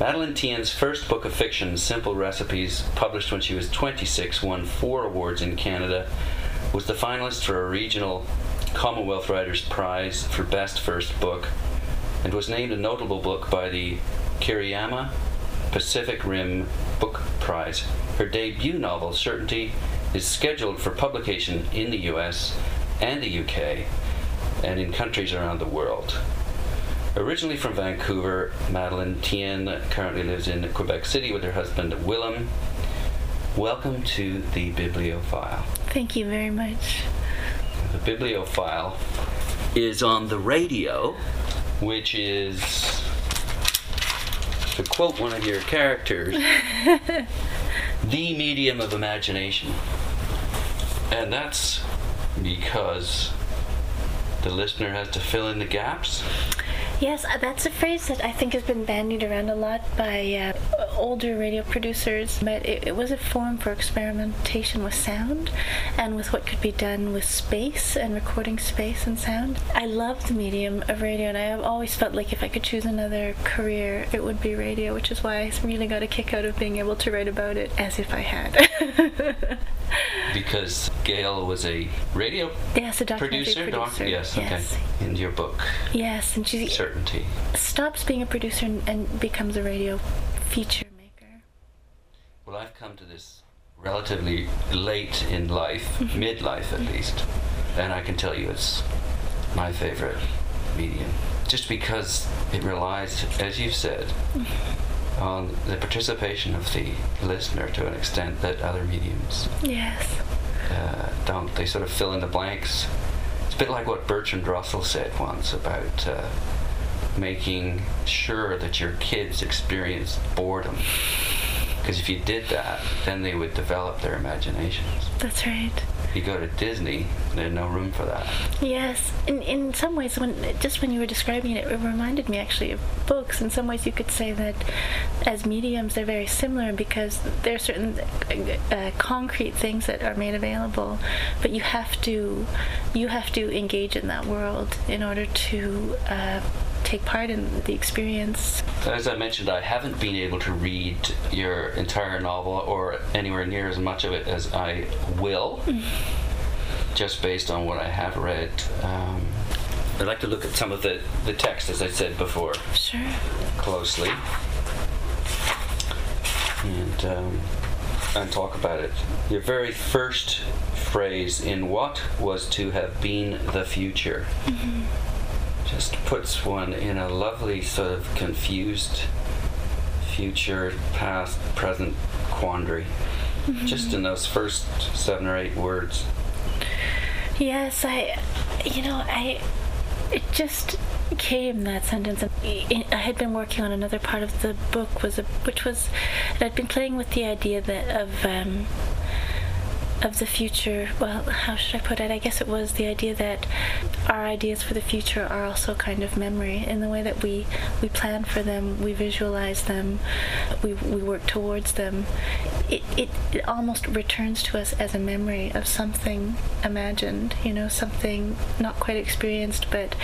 Madeleine Thien's first book of fiction, Simple Recipes, published when she was 26, won four awards in Canada, was the finalist for a regional Commonwealth Writers Prize for Best First Book, and was named a notable book by the Kiriyama Pacific Rim Book Prize. Her debut novel, Certainty, is scheduled for publication in the US and the UK and in countries around the world. Originally from Vancouver, Madeleine Thien currently lives in Quebec City with her husband Willem. Welcome to the Biblio File. Thank you very much. The Biblio File is on the radio, which is, to quote one of your characters, the medium of imagination. And that's because the listener has to fill in the gaps. Yes, uh, that's a phrase that I think has been bandied around a lot by uh, older radio producers, but it, it, was a form for experimentation with sound and with what could be done with space and recording space and sound. I love the medium of radio, and I have always felt like if I could choose another career, it would be radio, which is why I really got a kick out of being able to write about it as if I had. because Gail was a radio yes, a producer, producer. Doc? Yes, yes, okay. In your book. Yes, and she certainty stops being a producer and, and becomes a radio feature maker. Well, I've come to this relatively late in life, mm-hmm. midlife at least, and I can tell you it's my favorite medium, just because it relies, as you've said. Mm-hmm. On the participation of the listener to an extent that other mediums yes. uh, don't. They sort of fill in the blanks. It's a bit like what Bertrand Russell said once about uh, making sure that your kids experience boredom. Because if you did that, then they would develop their imaginations. That's right. You go to Disney, there's no room for that. Yes, in in some ways, when just when you were describing it, it reminded me actually of books. In some ways, you could say that as mediums, they're very similar because there are certain uh, concrete things that are made available, but you have to you have to engage in that world in order to. Uh, take part in the experience. As I mentioned, I haven't been able to read your entire novel or anywhere near as much of it as I will, just based on what I have read. Um, I'd like to look at some of the, the text, as I said before, Sure. closely and, um, and talk about it. Your very first phrase in what was to have been the future just puts one in a lovely sort of confused future, past, present quandary. Just in those first seven or eight words. Yes, I, you know, I, it just came that sentence. And I I had been working on another part of the book, was a, which was, I'd been playing with the idea that of um, of the future. Well, how should I put it? I guess it was the idea that our ideas for the future are also kind of memory in the way that we we plan for them, we visualize them, we we work towards them. It it, it almost returns to us as a memory of something imagined. You know, something not quite experienced, but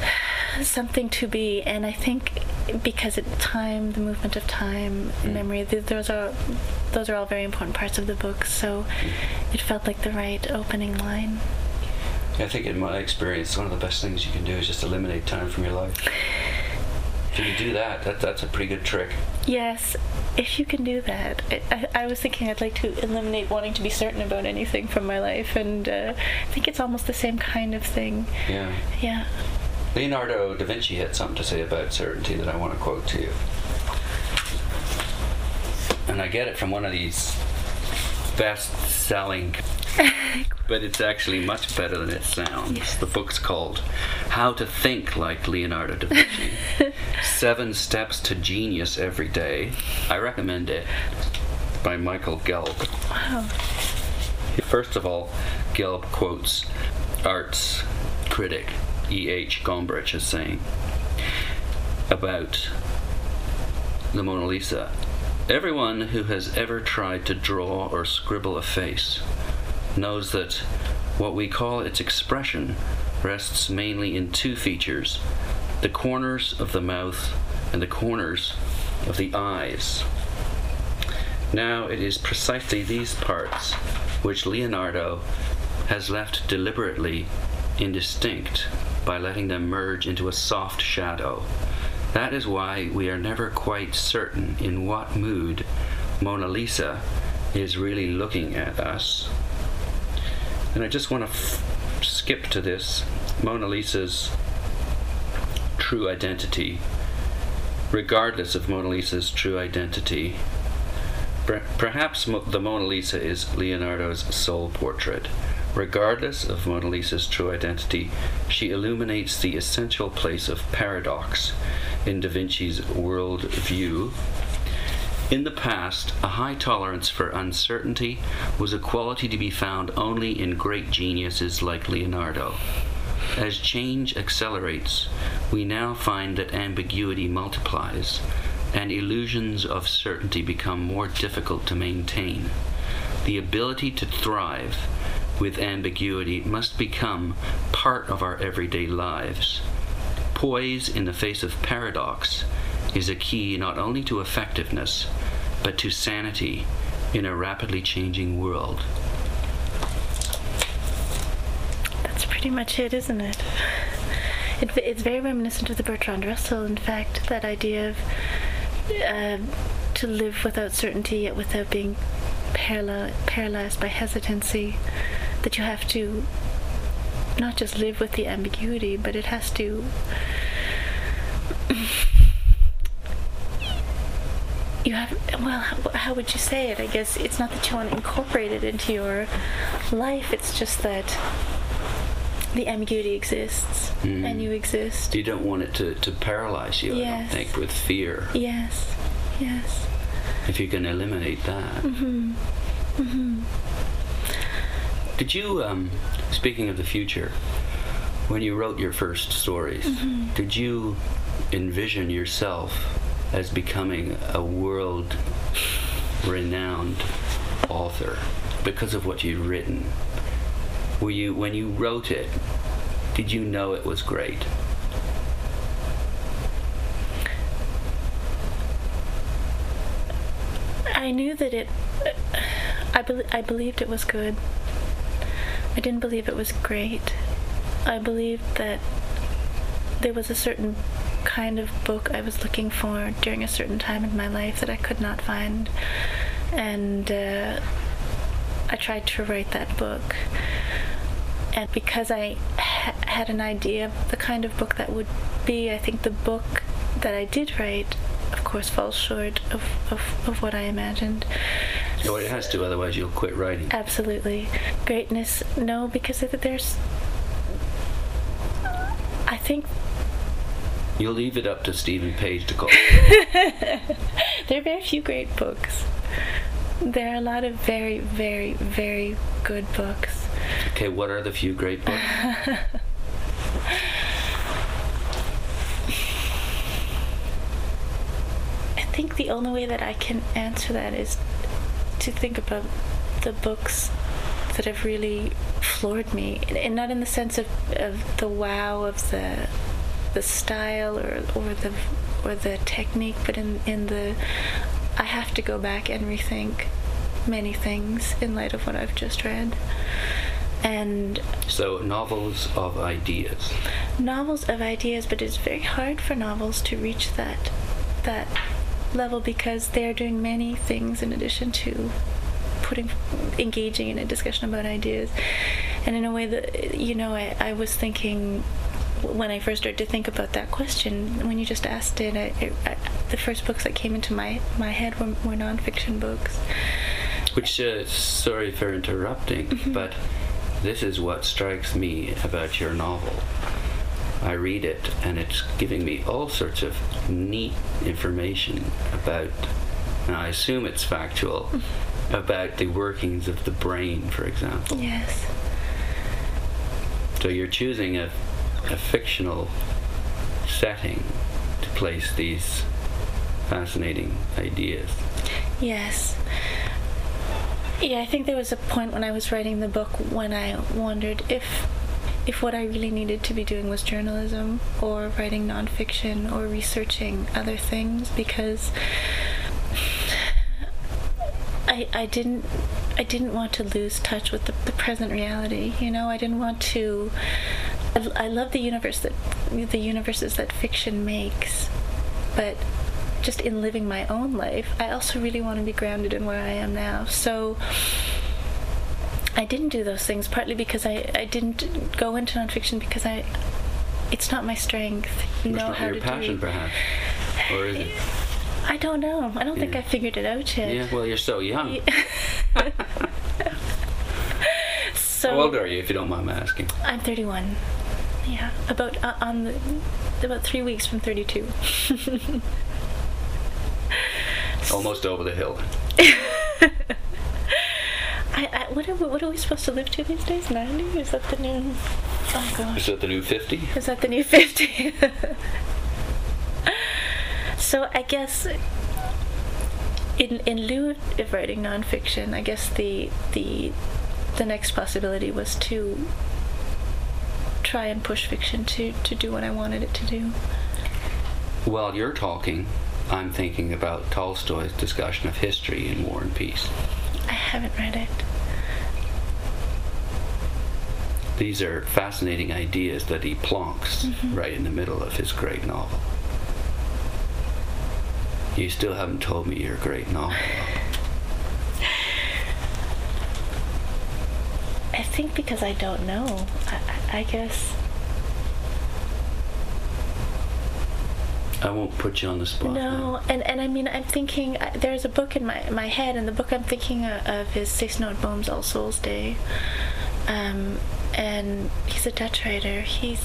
something to be and i think because it time the movement of time Mm. memory th- those are those are all very important parts of the book so it felt like the right opening line I think, in my experience, one of the best things you can do is just eliminate time from your life. If you can do that, that that's a pretty good trick. yes if you can do that I, I, I was thinking i'd like to eliminate wanting to be certain about anything from my life and uh, i think it's almost the same kind of thing Yeah. yeah Leonardo da Vinci had something to say about certainty that I want to quote to you. And I get it from one of these best selling, but it's actually much better than it sounds. Yes. The book's called How to Think Like Leonardo da Vinci Seven Steps to Genius Every Day. I recommend it by Michael Gelb. wow First of all, Gelb quotes arts critic E.H. Gombrich is saying about the Mona Lisa Everyone who has ever tried to draw or scribble a face knows that what we call its expression rests mainly in two features the corners of the mouth and the corners of the eyes. Now, it is precisely these parts which Leonardo has left deliberately indistinct by letting them merge into a soft shadow. That is why we are never quite certain in what mood Mona Lisa is really looking at us. And I just want to f- skip to this Mona Lisa's true identity, regardless of Mona Lisa's true identity. Perhaps the Mona Lisa is Leonardo's soul portrait. Regardless of Mona Lisa's true identity, she illuminates the essential place of paradox in Da Vinci's world view. In the past, a high tolerance for uncertainty was a quality to be found only in great geniuses like Leonardo. As change accelerates, we now find that ambiguity multiplies and illusions of certainty become more difficult to maintain. The ability to thrive with ambiguity must become part of our everyday lives. Poise in the face of paradox is a key not only to effectiveness, but to sanity in a rapidly changing world. That's pretty much it, isn't it? it it's very reminiscent of the Bertrand Russell, in fact, that idea of uh, to live without certainty yet without being paralyzed by hesitancy that you have to not just live with the ambiguity, but it has to. you have well how, how, would you say it i guess it's not that you want to incorporate it into your life it's just that the ambiguity exists mm. and you exist you don't want it to, to paralyze you yes. i don't think with fear yes yes if you can eliminate that mm-hmm. Mm-hmm. Did you, um, speaking of the future, when you wrote your first stories, mm-hmm. did you envision yourself as becoming a world renowned author because of what you'd written? Were you, when you wrote it, did you know it was great? I knew that it. I, be- I believed it was good. I didn't believe it was great. I believed that there was a certain kind of book I was looking for during a certain time in my life that I could not find. And uh, I tried to write that book. And because I ha- had an idea of the kind of book that would be, I think the book that I did write, of course, falls short of, of, of what I imagined. No, it has to, otherwise you'll quit writing. Absolutely. Greatness, no, because there's. I think. You'll leave it up to Stephen Page to call. there are very few great books. There are a lot of very, very, very good books. Okay, what are the few great books? I think the only way that I can answer that is to think about the books that have really floored me, and not in the sense of, of the wow of the the style or or the or the technique, but in in the I have to go back and rethink many things in light of what I've just read. And so novels of ideas. Novels of ideas, but it's very hard for novels to reach that that level because they are doing many things in addition to putting engaging in a discussion about ideas. And in a way that you know I, I was thinking when I first started to think about that question when you just asked it I, I, the first books that came into my my head were, were nonfiction books. Which uh, sorry for interrupting mm-hmm. but this is what strikes me about your novel I read it and it's giving me all sorts of neat information about, and I assume it's factual, about the workings of the brain, for example. Yes. So you're choosing a, a fictional setting to place these fascinating ideas. Yes. Yeah, I think there was a point when I was writing the book when I wondered if if what I really needed to be doing was journalism or writing nonfiction or researching other things because I, I didn't I didn't want to lose touch with the, the present reality. You know, I didn't want to. I, I love the universe that the universes that fiction makes, but just in living my own life, I also really want to be grounded in where I am now. So I didn't do those things partly because I, I didn't go into nonfiction because I it's not my strength. You It's know not how your to passion, do. perhaps, or is it? I don't know. I don't think I figured it out yet. Yeah. Well, you're so young. So How old are you, if you don't mind me asking? I'm 31. Yeah, about uh, on the, about three weeks from 32. Almost over the hill. I, I what are we, what are we supposed to live to these days? 90? Is that the new? Oh Is that the new 50? is that the new 50? so I guess in in lieu of writing nonfiction, I guess the the the next possibility was to try and push fiction to to do what I wanted it to do. While you're talking, I'm thinking about Tolstoy's discussion of history in War and Peace. I haven't read it. These are fascinating ideas that he plonks right in the middle of his great novel. You still haven't told me your great novel. I think because I don't know. I, I guess. I won't put you on the spot. now. No, and, and I mean, I'm thinking, uh, there's a book in my, my head, and the book I'm thinking of, of is Cees Nooteboom's All Souls Day. Um, and he's a Dutch writer. He's,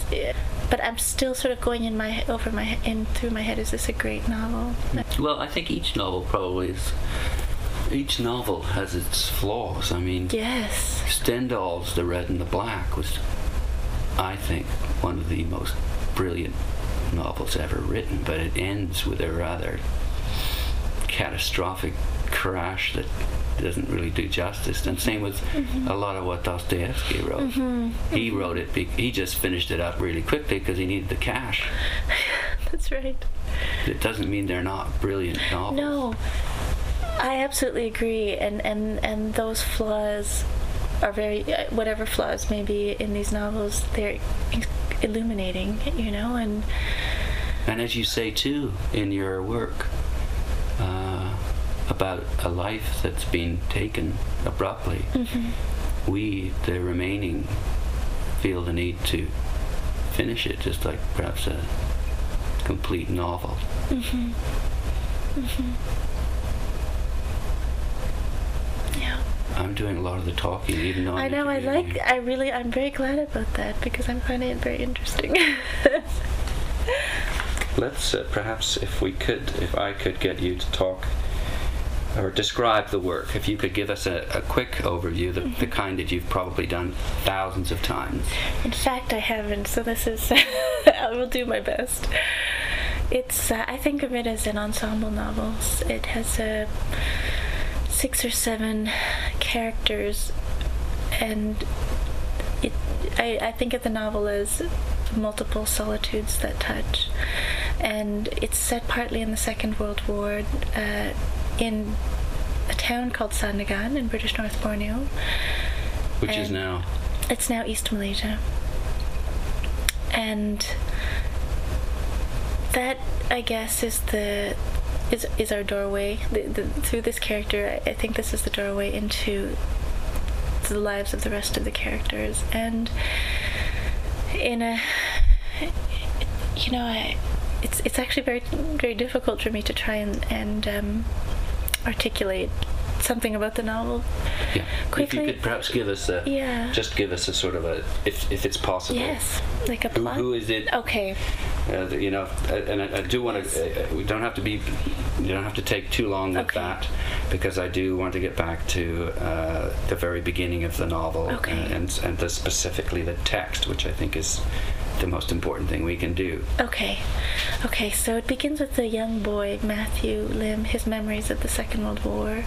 but I'm still sort of going in my over my in through my head. Is this a great novel? Well, I think each novel probably is. Each novel has its flaws. I mean, Yes. Stendhal's The Red and the Black was, I think, one of the most brilliant novels ever written, but it ends with a rather catastrophic crash that doesn't really do justice. And same with a lot of what Dostoevsky wrote. He wrote it, be- he just finished it up really quickly because he needed the cash. That's right. It doesn't mean they're not brilliant novels. No, I absolutely agree, and and and those flaws are very uh, whatever flaws may be in these novels, they're illuminating, you know, and And as you say too in your work about a life that's been taken abruptly, mm-hmm. we, the remaining, feel the need to finish it, just like perhaps a complete novel. Mm-hmm. Mm-hmm. yeah. I'm doing a lot of the talking, even though I'm I know. I like. I really. I'm very glad about that because I'm finding it very interesting. Let's uh, perhaps, if we could, if I could get you to talk or describe the work, if you could give us a, a quick overview, the, the kind that you've probably done thousands of times. In fact, I haven't. So this is. I will do my best. It's. Uh, I think of it as an ensemble novel. It has uh, six or seven characters, and it. I, I think of the novel as multiple solitudes that touch, and it's set partly in the Second World War, uh, in a town called Sandakan in British North Borneo. Which is now, It's now East Malaysia. And that, I guess, is the is is our doorway. The, the, through this character, I, I think this is the doorway into the lives of the rest of the characters. And in a, you know, I, it's it's actually very very difficult for me to try and and um, articulate something about the novel. yeah. If you could perhaps give us a, Yeah. just give us a sort of a, if, if it's possible. Yes, like a Who, plot. who is it? Okay. Uh, you know, uh, and I, I do want to. Uh, we don't have to be. You don't have to take too long with Okay. that, because I do want to get back to uh, the very beginning of the novel Okay. and and, and the, specifically the text, which I think is the most important thing we can do. Okay. Okay, so it begins with the young boy, Matthew Lim, his memories of the Second World War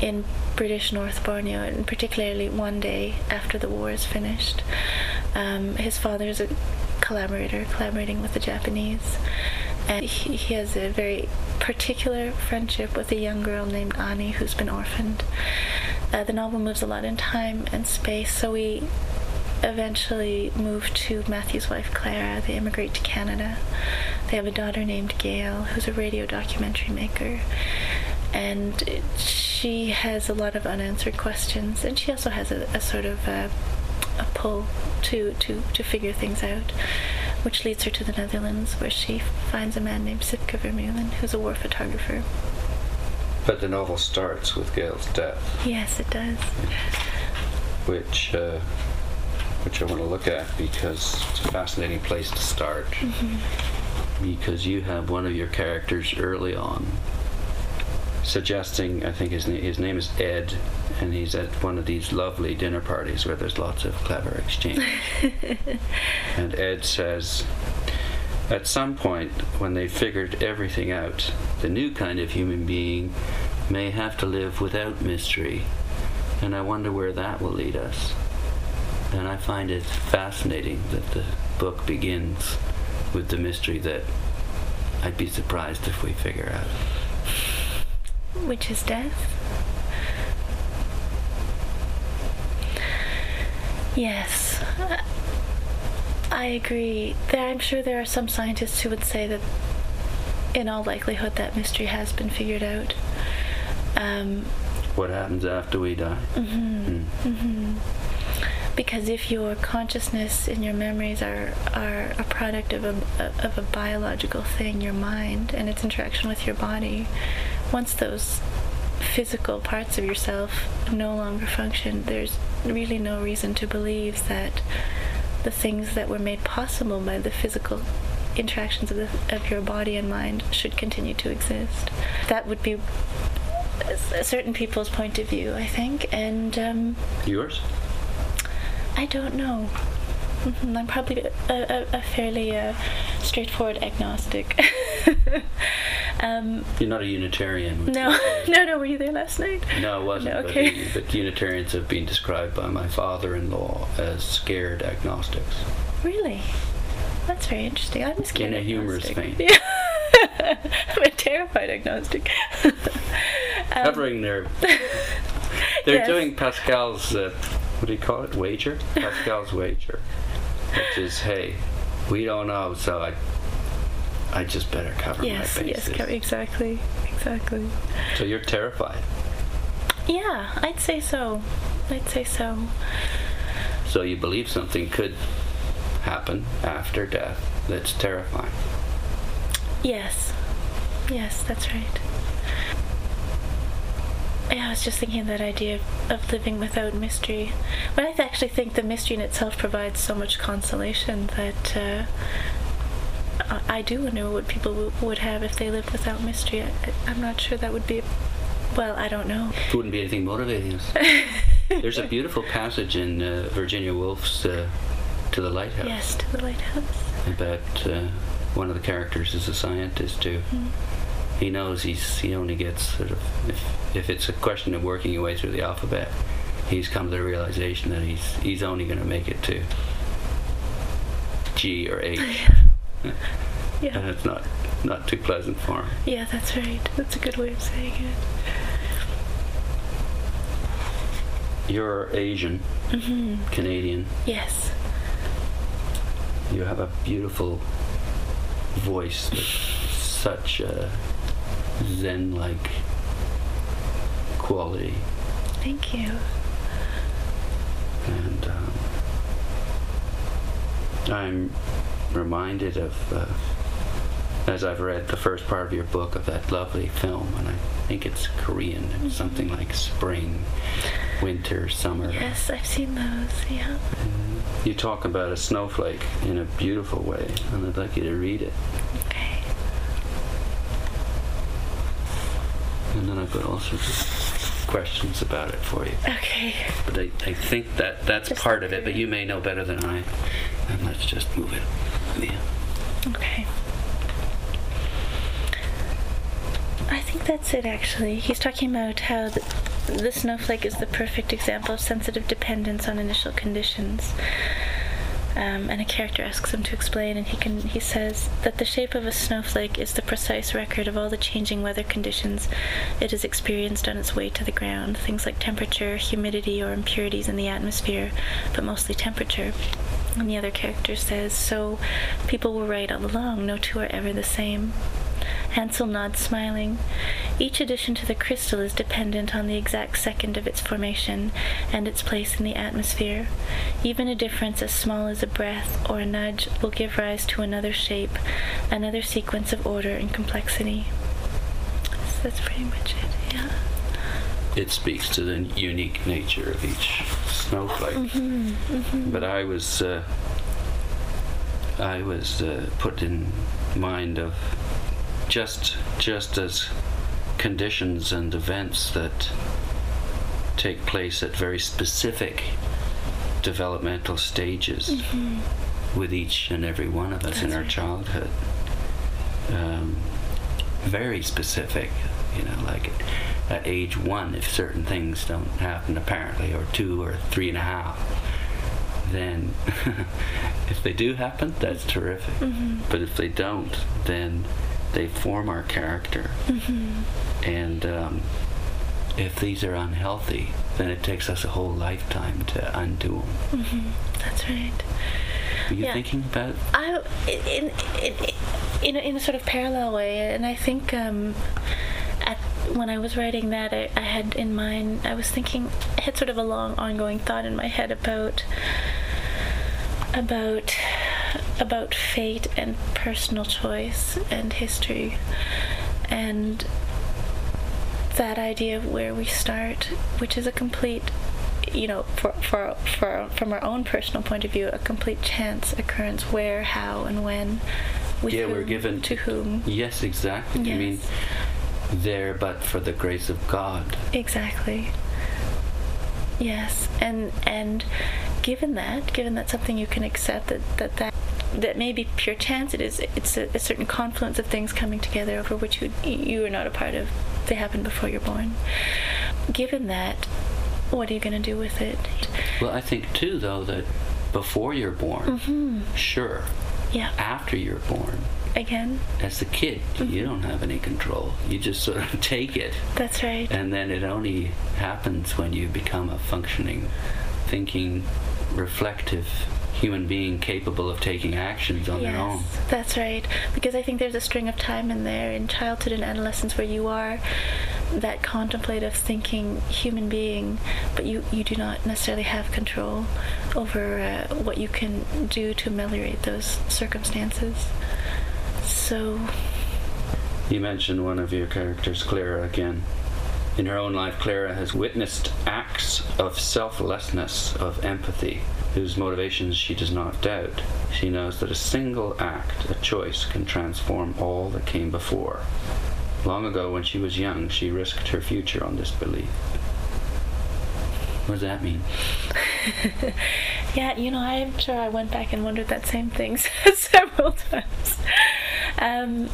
in British North Borneo, and particularly one day after the war is finished. Um, his father is a collaborator, collaborating with the Japanese, and he, he has a very particular friendship with a young girl named Annie who's been orphaned. Uh, the novel moves a lot in time and space, so we eventually move to Matthew's wife Clara. They immigrate to Canada. They have a daughter named Gail, who's a radio documentary maker. And she has a lot of unanswered questions, and she also has a, a sort of a, a pull to, to, to figure things out, which leads her to the Netherlands, where she finds a man named Sipke Vermeulen, who's a war photographer. But the novel starts with Gail's death. Yes, it does. Which, uh, which I want to look at because it's a fascinating place to start. Mm-hmm. Because you have one of your characters early on suggesting, I think his, na- his name is Ed, and he's at one of these lovely dinner parties where there's lots of clever exchange. and Ed says, at some point, when they figured everything out, the new kind of human being may have to live without mystery. And I wonder where that will lead us. And I find it fascinating that the book begins with the mystery that I'd be surprised if we figure out. Which is death? Yes. I agree. I'm sure there are some scientists who would say that, in all likelihood, that mystery has been figured out. Um, what happens after we die? Mm-hmm, mm. Mm-hmm. Because if your consciousness and your memories are are a product of a of a biological thing, your mind and its interaction with your body, once those physical parts of yourself no longer function, there's really no reason to believe that the things that were made possible by the physical interactions of, the, of your body and mind should continue to exist. That would be a certain people's point of view, I think, and um, yours. I don't know. Mm-hmm. I'm probably a, a, a fairly uh, straightforward agnostic. um, You're not a Unitarian. No, no, no. Were you there last night? No, I wasn't. No, okay. But, but, Unitarians have been described by my father-in-law as scared agnostics. Really? That's very interesting. I'm scared. In a humorous vein. Yeah. I'm a terrified agnostic. um, Covering their. They're yes. doing Pascal's. Uh, what do you call it? Wager. Pascal's wager, which is hey, we don't know, so I I just better cover yes, my bases. Yes, exactly, exactly. So you're terrified. Yeah, I'd say so. I'd say so. So you believe something could happen after death that's terrifying. Yes. Yes, that's right. Yeah, I was just thinking that idea of, of living without mystery. But I actually think the mystery in itself provides so much consolation that uh, I do wonder what people w- would have if they lived without mystery. I, am not sure that would be. Well, I don't know. It wouldn't be anything motivating us. There's a beautiful passage in uh, Virginia Woolf's uh, To the Lighthouse. Yes, To the Lighthouse. About uh, one of the characters is a scientist too. Mm he knows he's he only gets sort of if if it's a question of working your way through the alphabet, he's come to the realization that he's he's only going to make it to G or H. yeah. And it's not not too pleasant for him. Yeah, that's right. That's a good way of saying it. You're Asian, mm-hmm. Canadian. Yes. You have a beautiful voice with such a zen like quality. Thank you. And um, I'm reminded of, uh, as I've read the first part of your book, of that lovely film, and I think it's Korean, mm-hmm. something like spring, winter, summer. Yes, I've seen those, yeah. And you talk about a snowflake in a beautiful way, and I'd like you to read it. And then I've got all sorts of questions about it for you. Okay. But I, I think that that's just part of it, but you may know better than I. And let's just move it. Yeah. Okay. I think that's it actually. He's talking about how the, the snowflake is the perfect example of sensitive dependence on initial conditions. Um, and a character asks him to explain, and he can he says that the shape of a snowflake is the precise record of all the changing weather conditions it has experienced on its way to the ground, things like temperature, humidity, or impurities in the atmosphere, but mostly temperature. And the other character says, so people were right all along. No two are ever the same. Ansel nods, smiling. Each addition to the crystal is dependent on the exact second of its formation and its place in the atmosphere. Even a difference as small as a breath or a nudge will give rise to another shape, another sequence of order and complexity. So that's pretty much it, yeah. It speaks to the unique nature of each snowflake. Mm-hmm, mm-hmm. But I was, uh, I was uh, put in mind of just just as conditions and events that take place at very specific developmental stages Mm-hmm. with each and every one of us in our right. childhood. Um, very specific, you know, like at age one, if certain things don't happen, apparently, or two or three and a half, then if they do happen, that's terrific. Mm-hmm. But if they don't, then they form our character. Mm-hmm. And um, if these are unhealthy, then it takes us a whole lifetime to undo them. Mm-hmm. That's right. Are you Yeah. thinking about I in in in a, in a sort of parallel way, and I think um, at when I was writing that, I, I had in mind. I was thinking. I had sort of a long, ongoing thought in my head about about about fate and personal choice and history, and that idea of where we start, which is a complete you know, for, for, for, from our own personal point of view, a complete chance occurrence where, how, and when. With Yeah, whom, we're given- to whom. Yes, exactly. I mean, there but for the grace of God. Exactly. Yes, and and given that, given that something you can accept that that that, that may be pure chance, it is it's a, a certain confluence of things coming together over which you you are not a part of. They happen before you're born. Given that, what are you going to do with it? Well, I think too, though, that before you're born, Hmm. sure. Yeah. After you're born, Again, as a kid, you don't have any control. You just sort of take it, that's right. and then it only happens when you become a functioning, thinking, reflective human being capable of taking actions on yes, their own. that's right. Because I think there's a string of time in there in childhood and adolescence where you are that contemplative thinking human being, but you, you do not necessarily have control over uh, what you can do to ameliorate those circumstances. So, You mentioned one of your characters, Clara, again. In her own life, Clara has witnessed acts of selflessness, of empathy, whose motivations she does not doubt. She knows that a single act, a choice, can transform all that came before. Long ago, when she was young, she risked her future on this belief. What does that mean? yeah, you know, I'm sure I went back and wondered that same thing several times. Um,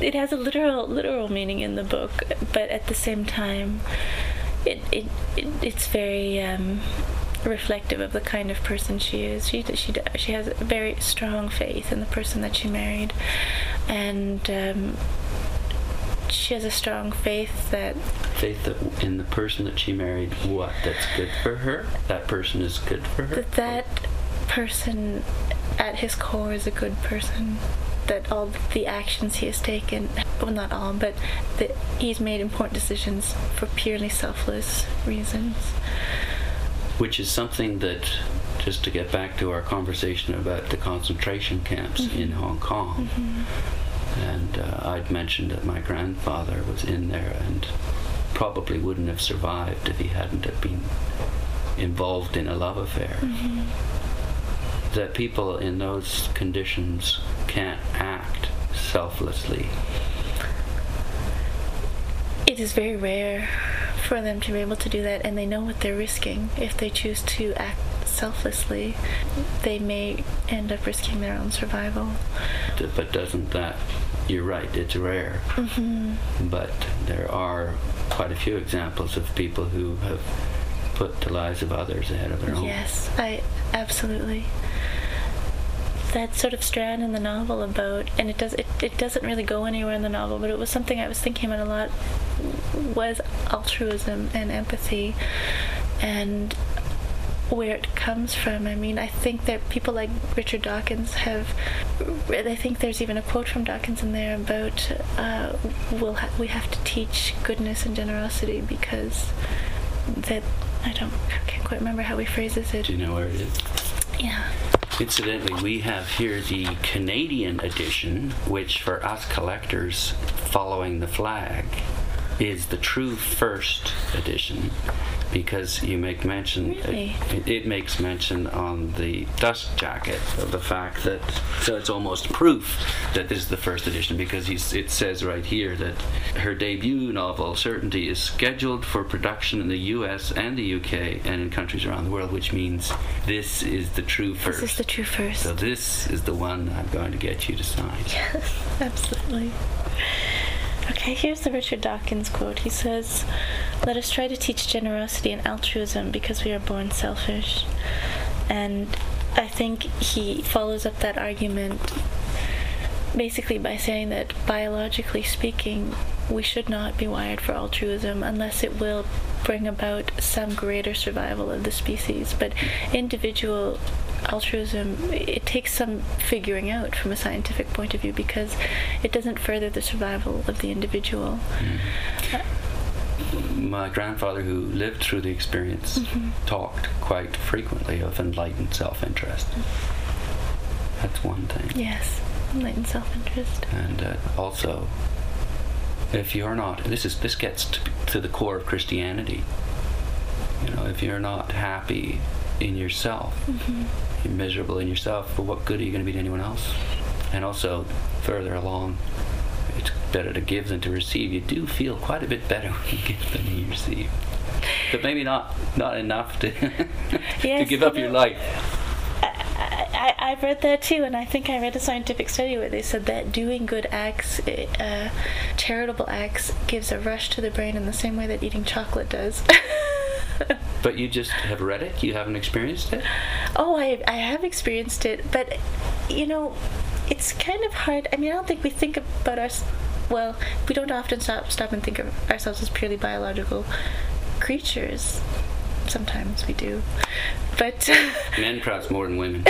it has a literal literal meaning in the book, but at the same time, it it, it it's very um, reflective of the kind of person she is. She she she has a very strong faith in the person that she married, and um, she has a strong faith that Faith that in the person that she married, what? That's good for her? That person is good for her? that that person at his core is a good person that all the actions he has taken well not all but that he's made important decisions for purely selfless reasons which is something that just to get back to our conversation about the concentration camps mm-hmm. in Hong Kong mm-hmm. and uh, I'd mentioned that my grandfather was in there and probably wouldn't have survived if he hadn't have been involved in a love affair. Mm-hmm. That people in those conditions can't act selflessly. It is very rare for them to be able to do that and they know what they're risking if they choose to act selflessly they may end up risking their own survival but doesn't that you're right, it's rare. Mm-hmm. But there are quite a few examples of people who have put the lives of others ahead of their own. Yes, I absolutely. That sort of strand in the novel about, and it does it, it doesn't really go anywhere in the novel, but it was something I was thinking about a lot. Was altruism and empathy, and where it comes from. I mean, I think that people like Richard Dawkins have. I think there's even a quote from Dawkins in there about uh, we'll ha- we have to teach goodness and generosity because that I don't I can't quite remember how he phrases it. Do you know where it is? Yeah. Incidentally, we have here the Canadian edition, which for us collectors following the flag is the true first edition because you make mention Really? it, it makes mention on the dust jacket of the fact that so it's almost proof that this is the first edition because it says right here that her debut novel certainty is scheduled for production in the US and the UK and in countries around the world which means this is the true first This is the true first. so this is the one I'm going to get you to sign. Yes, absolutely. Okay, here's the Richard Dawkins quote. He says, Let us try to teach generosity and altruism because we are born selfish. And I think he follows up that argument basically by saying that biologically speaking, we should not be wired for altruism unless it will bring about some greater survival of the species. But individual altruism, it takes some figuring out from a scientific point of view because it doesn't further the survival of the individual. Hmm. My grandfather, who lived through the experience, mm-hmm. talked quite frequently of enlightened self interest. That's one thing. Yes, enlightened self-interest. And uh, also, if you're not, this is this gets to, to the core of Christianity. You know, if you're not happy in yourself, mm-hmm. You're miserable in yourself. but what good are you going to be to anyone else? And also, further along, it's better to give than to receive. You do feel quite a bit better when you give than you receive. But maybe not not enough to to give up your life. I, I, I've read that too, and I think I read a scientific study where they said that doing good acts, uh, charitable acts, gives a rush to the brain in the same way that eating chocolate does. But you just have read it. You haven't experienced it. oh, I, I have experienced it, but you know, it's kind of hard. I mean, I don't think we think about us. Well, we don't often stop stop and think of ourselves as purely biological creatures. Sometimes we do, but. Men perhaps more than women.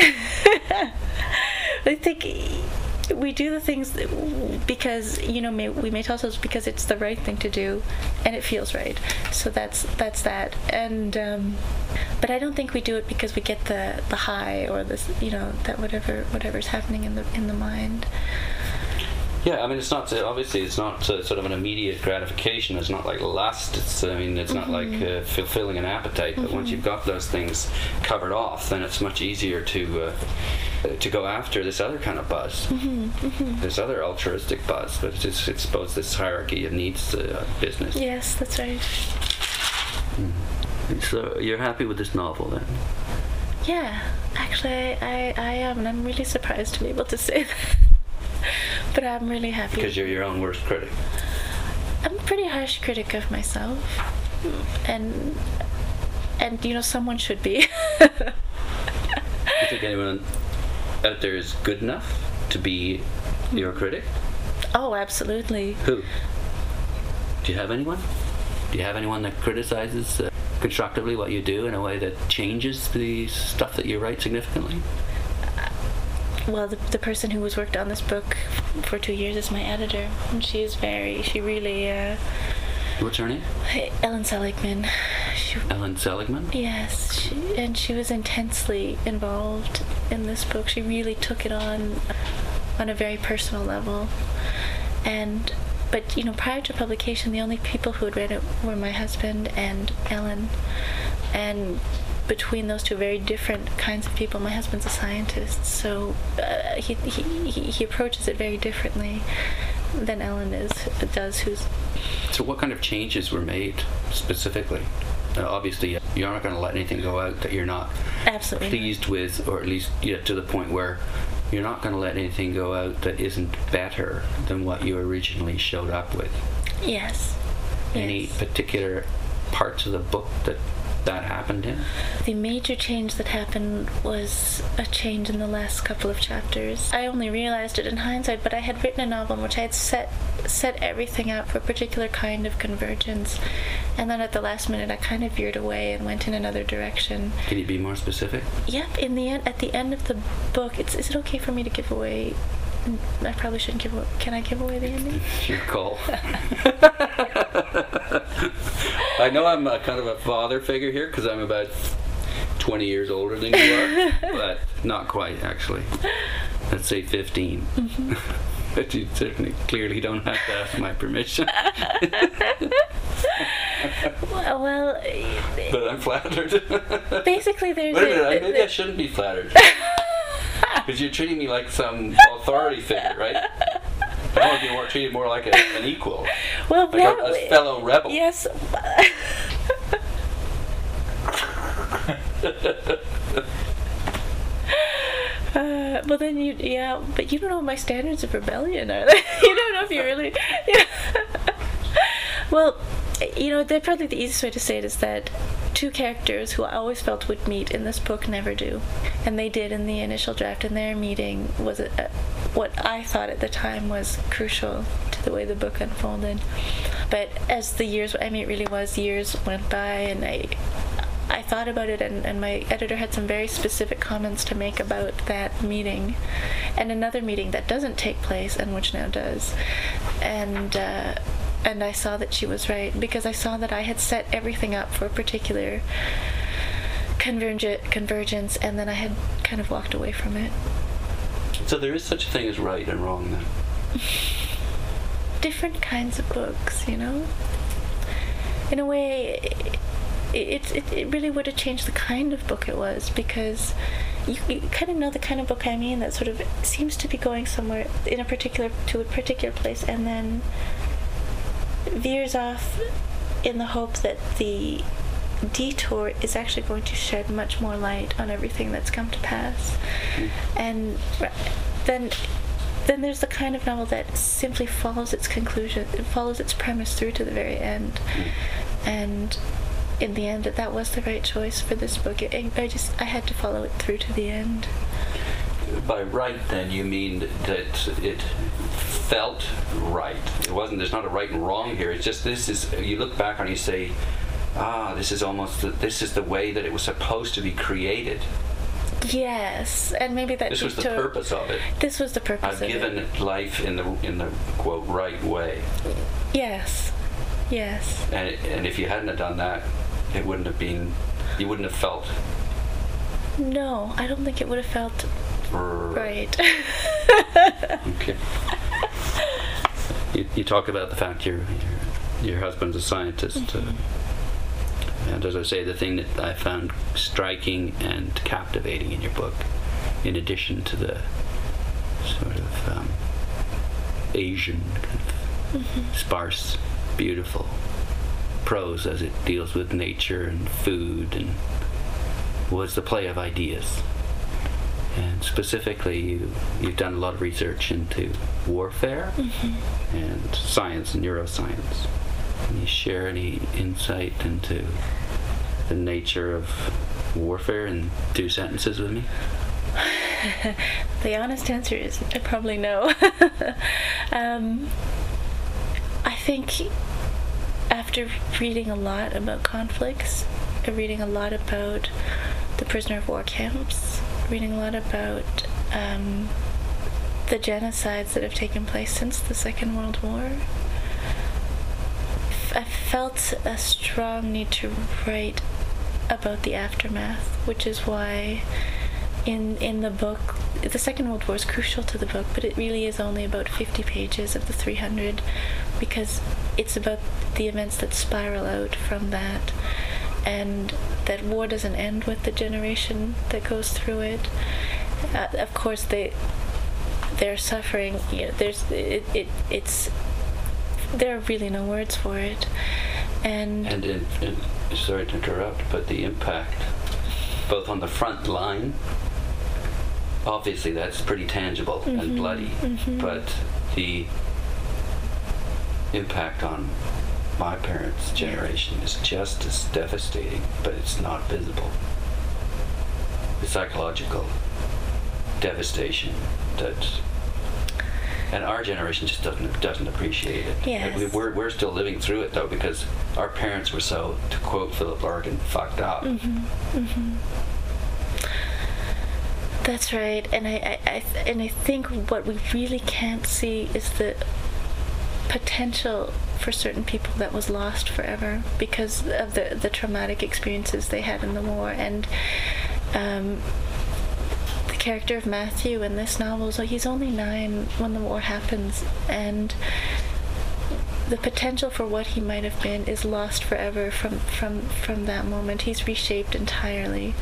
I think we do the things because you know may, we may tell ourselves because it's the right thing to do, and it feels right. So that's that's that. And um, but I don't think we do it because we get the the high or this you know that whatever whatever's happening in the in the mind. Yeah, I mean, it's not uh, obviously it's not uh, sort of an immediate gratification. It's not like lust. It's I mean, it's not like uh, fulfilling an appetite. But once you've got those things covered off, then it's much easier to uh, to go after this other kind of buzz, this other altruistic buzz. But it's, it's, it's suppose this hierarchy of needs uh, business. Yes, that's right. So you're happy with this novel then? Yeah, actually, I, I, I am, and I'm really surprised to be able to say that. But I'm really happy. Because you're your own worst critic. I'm a pretty harsh critic of myself, and and you know someone should be. Do you think anyone out there is good enough to be your critic? oh, absolutely. Who? Do you have anyone? Do you have anyone that criticizes uh, constructively what you do in a way that changes the stuff that you write significantly? Well, the, the person who was worked on this book for two years is my editor, and she is very. She really. Uh, What's her name? Ellen Seligman. She, Ellen Seligman. yes, she, and she was intensely involved in this book. She really took it on on a very personal level, and but you know prior to publication, the only people who had read it were my husband and Ellen, and between those two very different kinds of people, my husband's a scientist, so uh, he, he he he approaches it very differently than Ellen is does, who's So, what kind of changes were made specifically? Uh, obviously, you're not going to let anything go out that you're not absolutely pleased with, or at least yeah, to the point where you're not going to let anything go out that isn't better than what you originally showed up with. Yes. Any Yes. particular parts of the book that that happened in? The major change that happened was a change in the last couple of chapters. I only realized it in hindsight, but I had written a novel in which I had set set everything up for a particular kind of convergence, and then at the last minute I kind of veered away and went in another direction. Can you be more specific? Yep. In the end, at the end of the book, it's is it okay for me to give away? I probably shouldn't give away. Can I give away the ending? Your call. I know I'm a kind of a father figure here because I'm about 20 years older than you are, but not quite actually. Let's say 15. Mm-hmm. but you certainly clearly don't have to ask my permission. Well, well but I'm flattered. basically, there's Wait a minute, a- maybe I shouldn't be flattered. Because you're treating me like some authority figure, right? I want to be more treated more like a, an equal, well, like that- a, a fellow rebel. Yes. Uh, well then you yeah but you don't know what my standards of rebellion are you don't know if you really yeah. well you know they're probably the easiest way to say it is that two characters who I always felt would meet in this book never do. And they did in the initial draft and their meeting was a, a, what I thought at the time was crucial to the way the book unfolded. But as the years I mean it really was years went by and I I thought about it, and, and my editor had some very specific comments to make about that meeting, and another meeting that doesn't take place, and which now does, and uh, and I saw that she was right because I saw that I had set everything up for a particular converge- convergence, and then I had kind of walked away from it. So there is such a thing as right and wrong then. Different kinds of books, you know. In a way, it, it, it really would have changed the kind of book it was because you, you kind of know the kind of book I mean that sort of seems to be going somewhere in a particular to a particular place and then veers off in the hope that the detour is actually going to shed much more light on everything that's come to pass. Mm-hmm. And then then there's the kind of novel that simply follows its conclusion it follows its premise through to the very end. Mm-hmm. And in the end that that was the right choice for this book. It, i just i had to follow it through to the end By right, then you mean that it felt right. It wasn't. There's not a right and wrong here. It's just this is. You look back and you say, ah, this is almost. The, this is the way that it was supposed to be created. yes and maybe that This was the purpose of it. this was the purpose I've given it life in the in the quote right way, yes yes and and if you hadn't have done that, it wouldn't have been. You wouldn't have felt no i don't think it would have felt right Okay. You, you talk about the fact your your, your husband's a scientist, uh, and as I say, the thing that I found striking and captivating in your book, in addition to the sort of um, Asian, kind of sparse, beautiful prose as it deals with nature and food, and was the play of ideas. And specifically, you, you've done a lot of research into warfare and science and neuroscience. Can you share any insight into the nature of warfare in two sentences with me? The honest answer is I probably no. um, I think after reading a lot about conflicts, reading a lot about the prisoner of war camps, reading a lot about um, the genocides that have taken place since the Second World War, I felt a strong need to write about the aftermath, which is why in in the book the second world war is crucial to the book but it really is only about 50 pages of the 300 because it's about the events that spiral out from that. And that war doesn't end with the generation that goes through it. Uh, of course they they're suffering you know there's it, it it's there are really no words for it. And And sorry to interrupt, but the impact, both on the front line obviously that's pretty tangible and bloody, but the impact on my parents' generation is just as devastating, but it's not visible. The psychological devastation that and our generation just doesn't doesn't appreciate it. Yes. We- We're, we're still living through it though because our parents were so, to quote Philip Larkin, fucked up. Mm-hmm. Mm-hmm. That's right, and I, I, I th- and I think what we really can't see is the potential for certain people that was lost forever because of the the traumatic experiences they had in the war, and um, the character of Matthew in this novel, so he's only nine when the war happens, and the potential for what he might have been is lost forever from from from that moment. He's reshaped entirely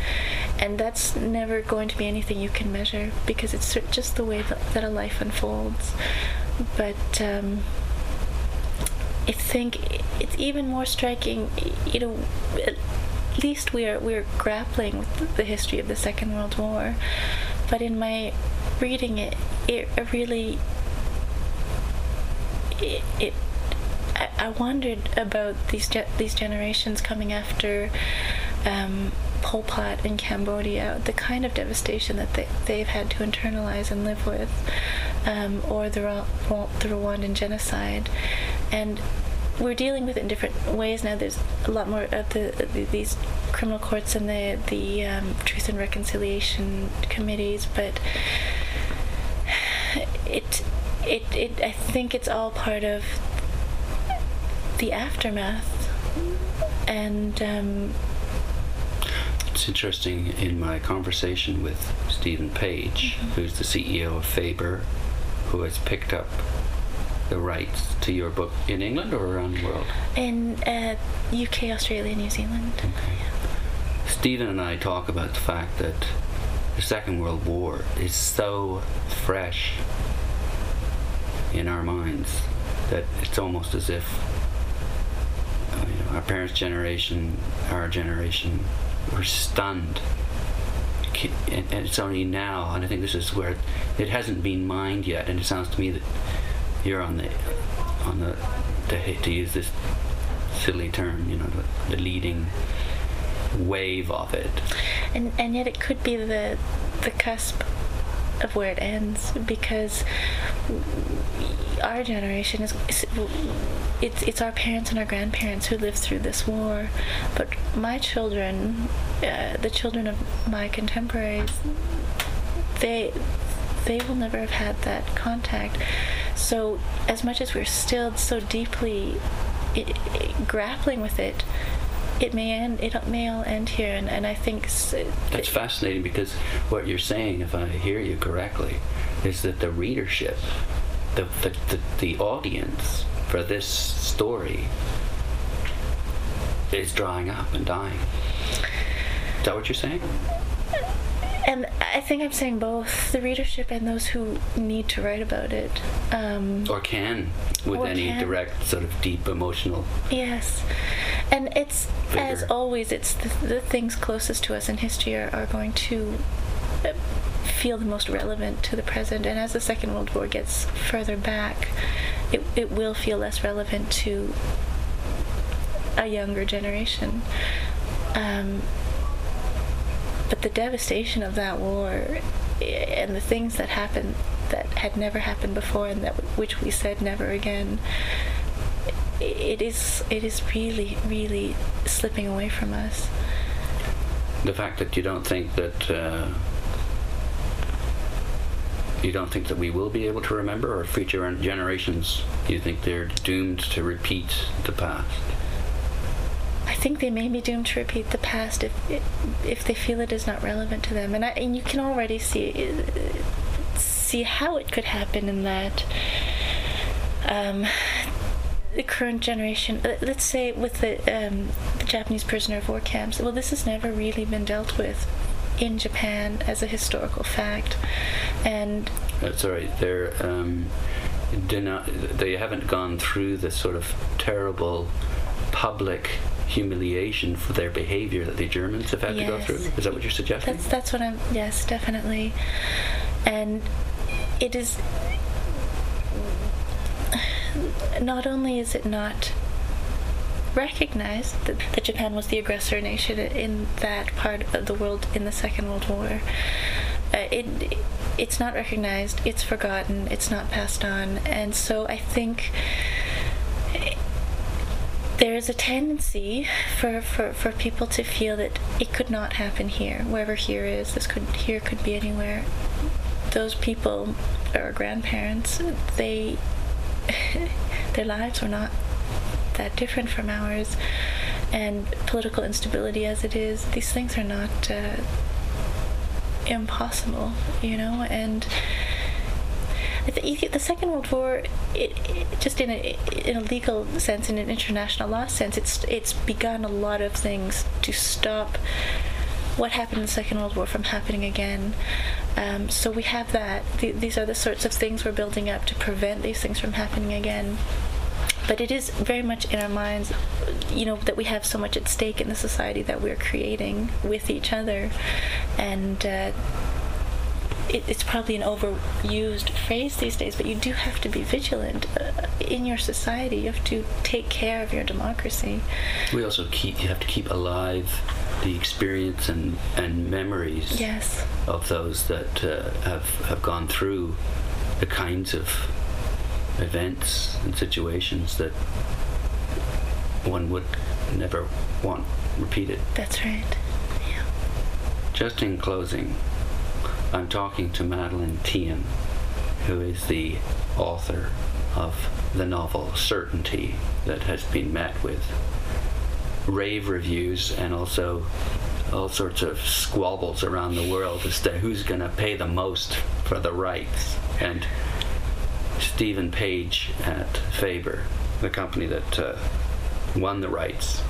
and that's never going to be anything you can measure because it's just the way that, a life unfolds. But um, I think it's even more striking you know at least we are we're grappling with the history of the Second World War. But in my reading it it really it, it I, I wondered about these ge- these generations coming after um, Pol Pot in Cambodia, the kind of devastation that they, they've had to internalize and live with, um, or the, the Rwandan genocide, and we're dealing with it in different ways now. There's a lot more of the, the these criminal courts and the the um, truth and reconciliation committees, but it it it I think it's all part of the aftermath and um, It's interesting in my conversation with Stephen Page, who's the CEO of Faber, who has picked up the rights to your book in England or around the world. in uh, UK, Australia, New Zealand. Stephen and I talk about the fact that the Second World War is so fresh in our minds that it's almost as if you know, our parents' generation, our generation, were stunned. And, it's only now, and I think this is where it hasn't been mined yet. And it sounds to me that you're on the on the to, hate to use this silly term, you know, the, the leading wave of it. and and yet it could be the the cusp of where it ends because our generation is it's it's our parents and our grandparents who lived through this war but my children uh, the children of my contemporaries they they will never have had that contact. So as much as we're still so deeply i i grappling with it it may end it may all end here and, and i think That's fascinating because what you're saying, if I hear you correctly, is that the readership, the, the, the, the audience for this story is drying up and dying. Is that what you're saying? And i think i'm saying both the readership and those who need to write about it um, Or can, with Or any can. direct, sort of deep emotional. Yes, and it's as always, it's the, the things closest to us in history are, are going to uh, feel the most relevant to the present. And as the Second World War gets further back, it it will feel less relevant to a younger generation. Um, but the devastation of that war eh, and the things that happened that had never happened before and that which we said never again it is it is really really slipping away from us The fact that you don't think that. Uh, you don't think that we will be able to remember, or future generations, you think they're doomed to repeat the past? I think they may be doomed to repeat the past if if they feel it is not relevant to them. And I, and you can already see see how it could happen in that um, the current generation uh, let's say with the, um, the Japanese prisoner of war camps. Well this has never really been dealt with in Japan as a historical fact. And Uh, sorry, they're um, they haven't gone through the sort of terrible public humiliation for their behavior that the Germans have had to go through. Is that what you're suggesting? That's that's what I'm. Yes, definitely. And it is. Not only is it not recognized that, that Japan was the aggressor nation in that part of the world in the Second World War, uh, it it's not recognized. It's forgotten. It's not passed on. And so I think there is a tendency for, for, for people to feel that it could not happen here, wherever here is. This could here could be anywhere. Those people, our grandparents, they their lives were not that different from ours, and political instability as it is, these things are not uh, impossible, you know, and. The, the Second World War, it, it, just in a in a legal sense, in an international law sense, it's it's begun a lot of things to stop what happened in the Second World War from happening again. Um, so we have that. Th- these are the sorts of things we're building up to prevent these things from happening again. But it is very much in our minds, you know, that we have so much at stake in the society that we're creating with each other, and. Uh, it, it's probably an overused phrase these days, but you do have to be vigilant uh, in your society. You have to take care of your democracy. We also keep you have to keep alive the experience and, and memories Yes. of those that uh, have have gone through the kinds of events and situations that one would never want repeated. That's right. Yeah. Just in closing, I'm talking to Madeleine Thien, who is the author of the novel Certainty that has been met with rave reviews and also all sorts of squabbles around the world as to who's going to pay the most for the rights. And Stephen Page at Faber, the company that uh, won the rights,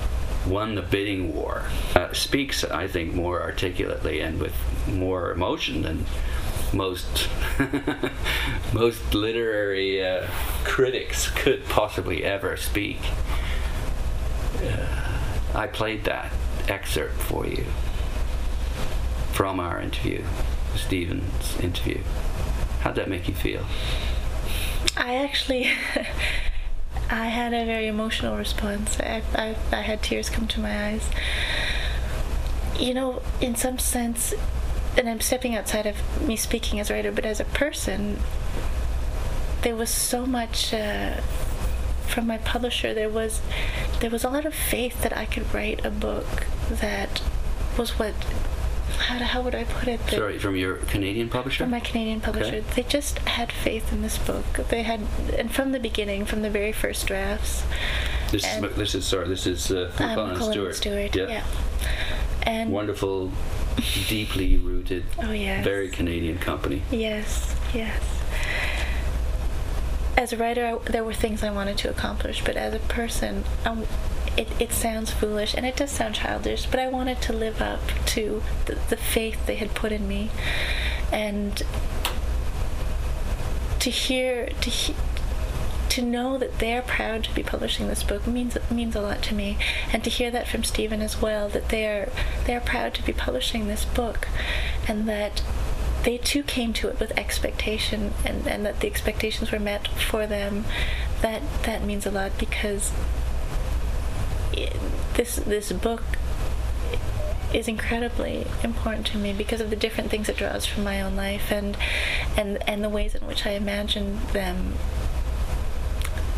won the bidding war, uh, speaks, I think, more articulately and with more emotion than most most literary uh, critics could possibly ever speak. Uh, I played that excerpt for you from our interview, Stephen's interview. How'd that make you feel? I actually, I had a very emotional response. I, I, I had tears come to my eyes. You know, in some sense, and I'm stepping outside of me speaking as writer, but as a person, there was so much uh, from my publisher. There was, there was a lot of faith that I could write a book that was what. How, how would I put it? Sorry, from your Canadian publisher? from my Canadian publisher. Okay. They just had faith in this book. They had, and from the beginning, from the very first drafts. this and- is this is sorry. This is uh, Um, and Cullen Stewart. Stewart. Yeah. And Wonderful, deeply rooted, oh yes. very Canadian company. Yes. Yes. As a writer, I, there were things I wanted to accomplish, but as a person, um, it, it sounds foolish and it does sound childish, but I wanted to live up to the, the faith they had put in me, and to hear to he, to know that they're proud to be publishing this book means means a lot to me, and to hear that from Stephen as well that they're they're proud to be publishing this book, and that they too came to it with expectation, and, and that the expectations were met for them. That that means a lot because it, this this book is incredibly important to me because of the different things it draws from my own life and and and the ways in which I imagine them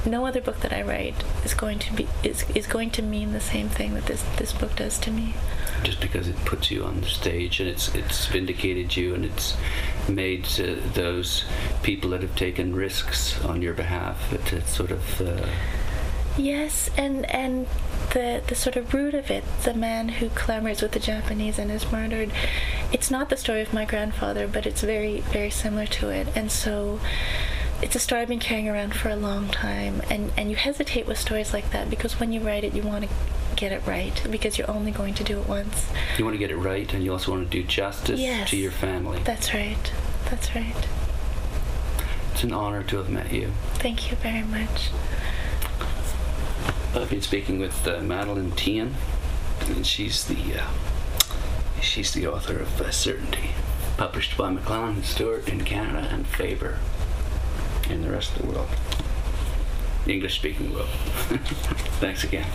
no other book that I write is going to be is, is going to mean the same thing that this this book does to me. just because it puts you on the stage and it's it's vindicated you and it's made uh, those people that have taken risks on your behalf it, it's sort of uh, Yes, and and the the sort of root of it, the man who clamors with the Japanese and is murdered. It's not the story of my grandfather, but it's very very similar to it, and so. It's a story I've been carrying around for a long time, and, and you hesitate with stories like that because when you write it, you want to get it right because you're only going to do it once. you want to get it right and you also want to do justice Yes. to your family That's right. That's right. it's an honor to have met you Thank you very much. I've been speaking with uh, Madeleine Thien, and she's the uh, she's the author of uh, Certainty, published by McClelland and Stewart in Canada and Faber in the rest of the world, English-speaking world. Thanks again.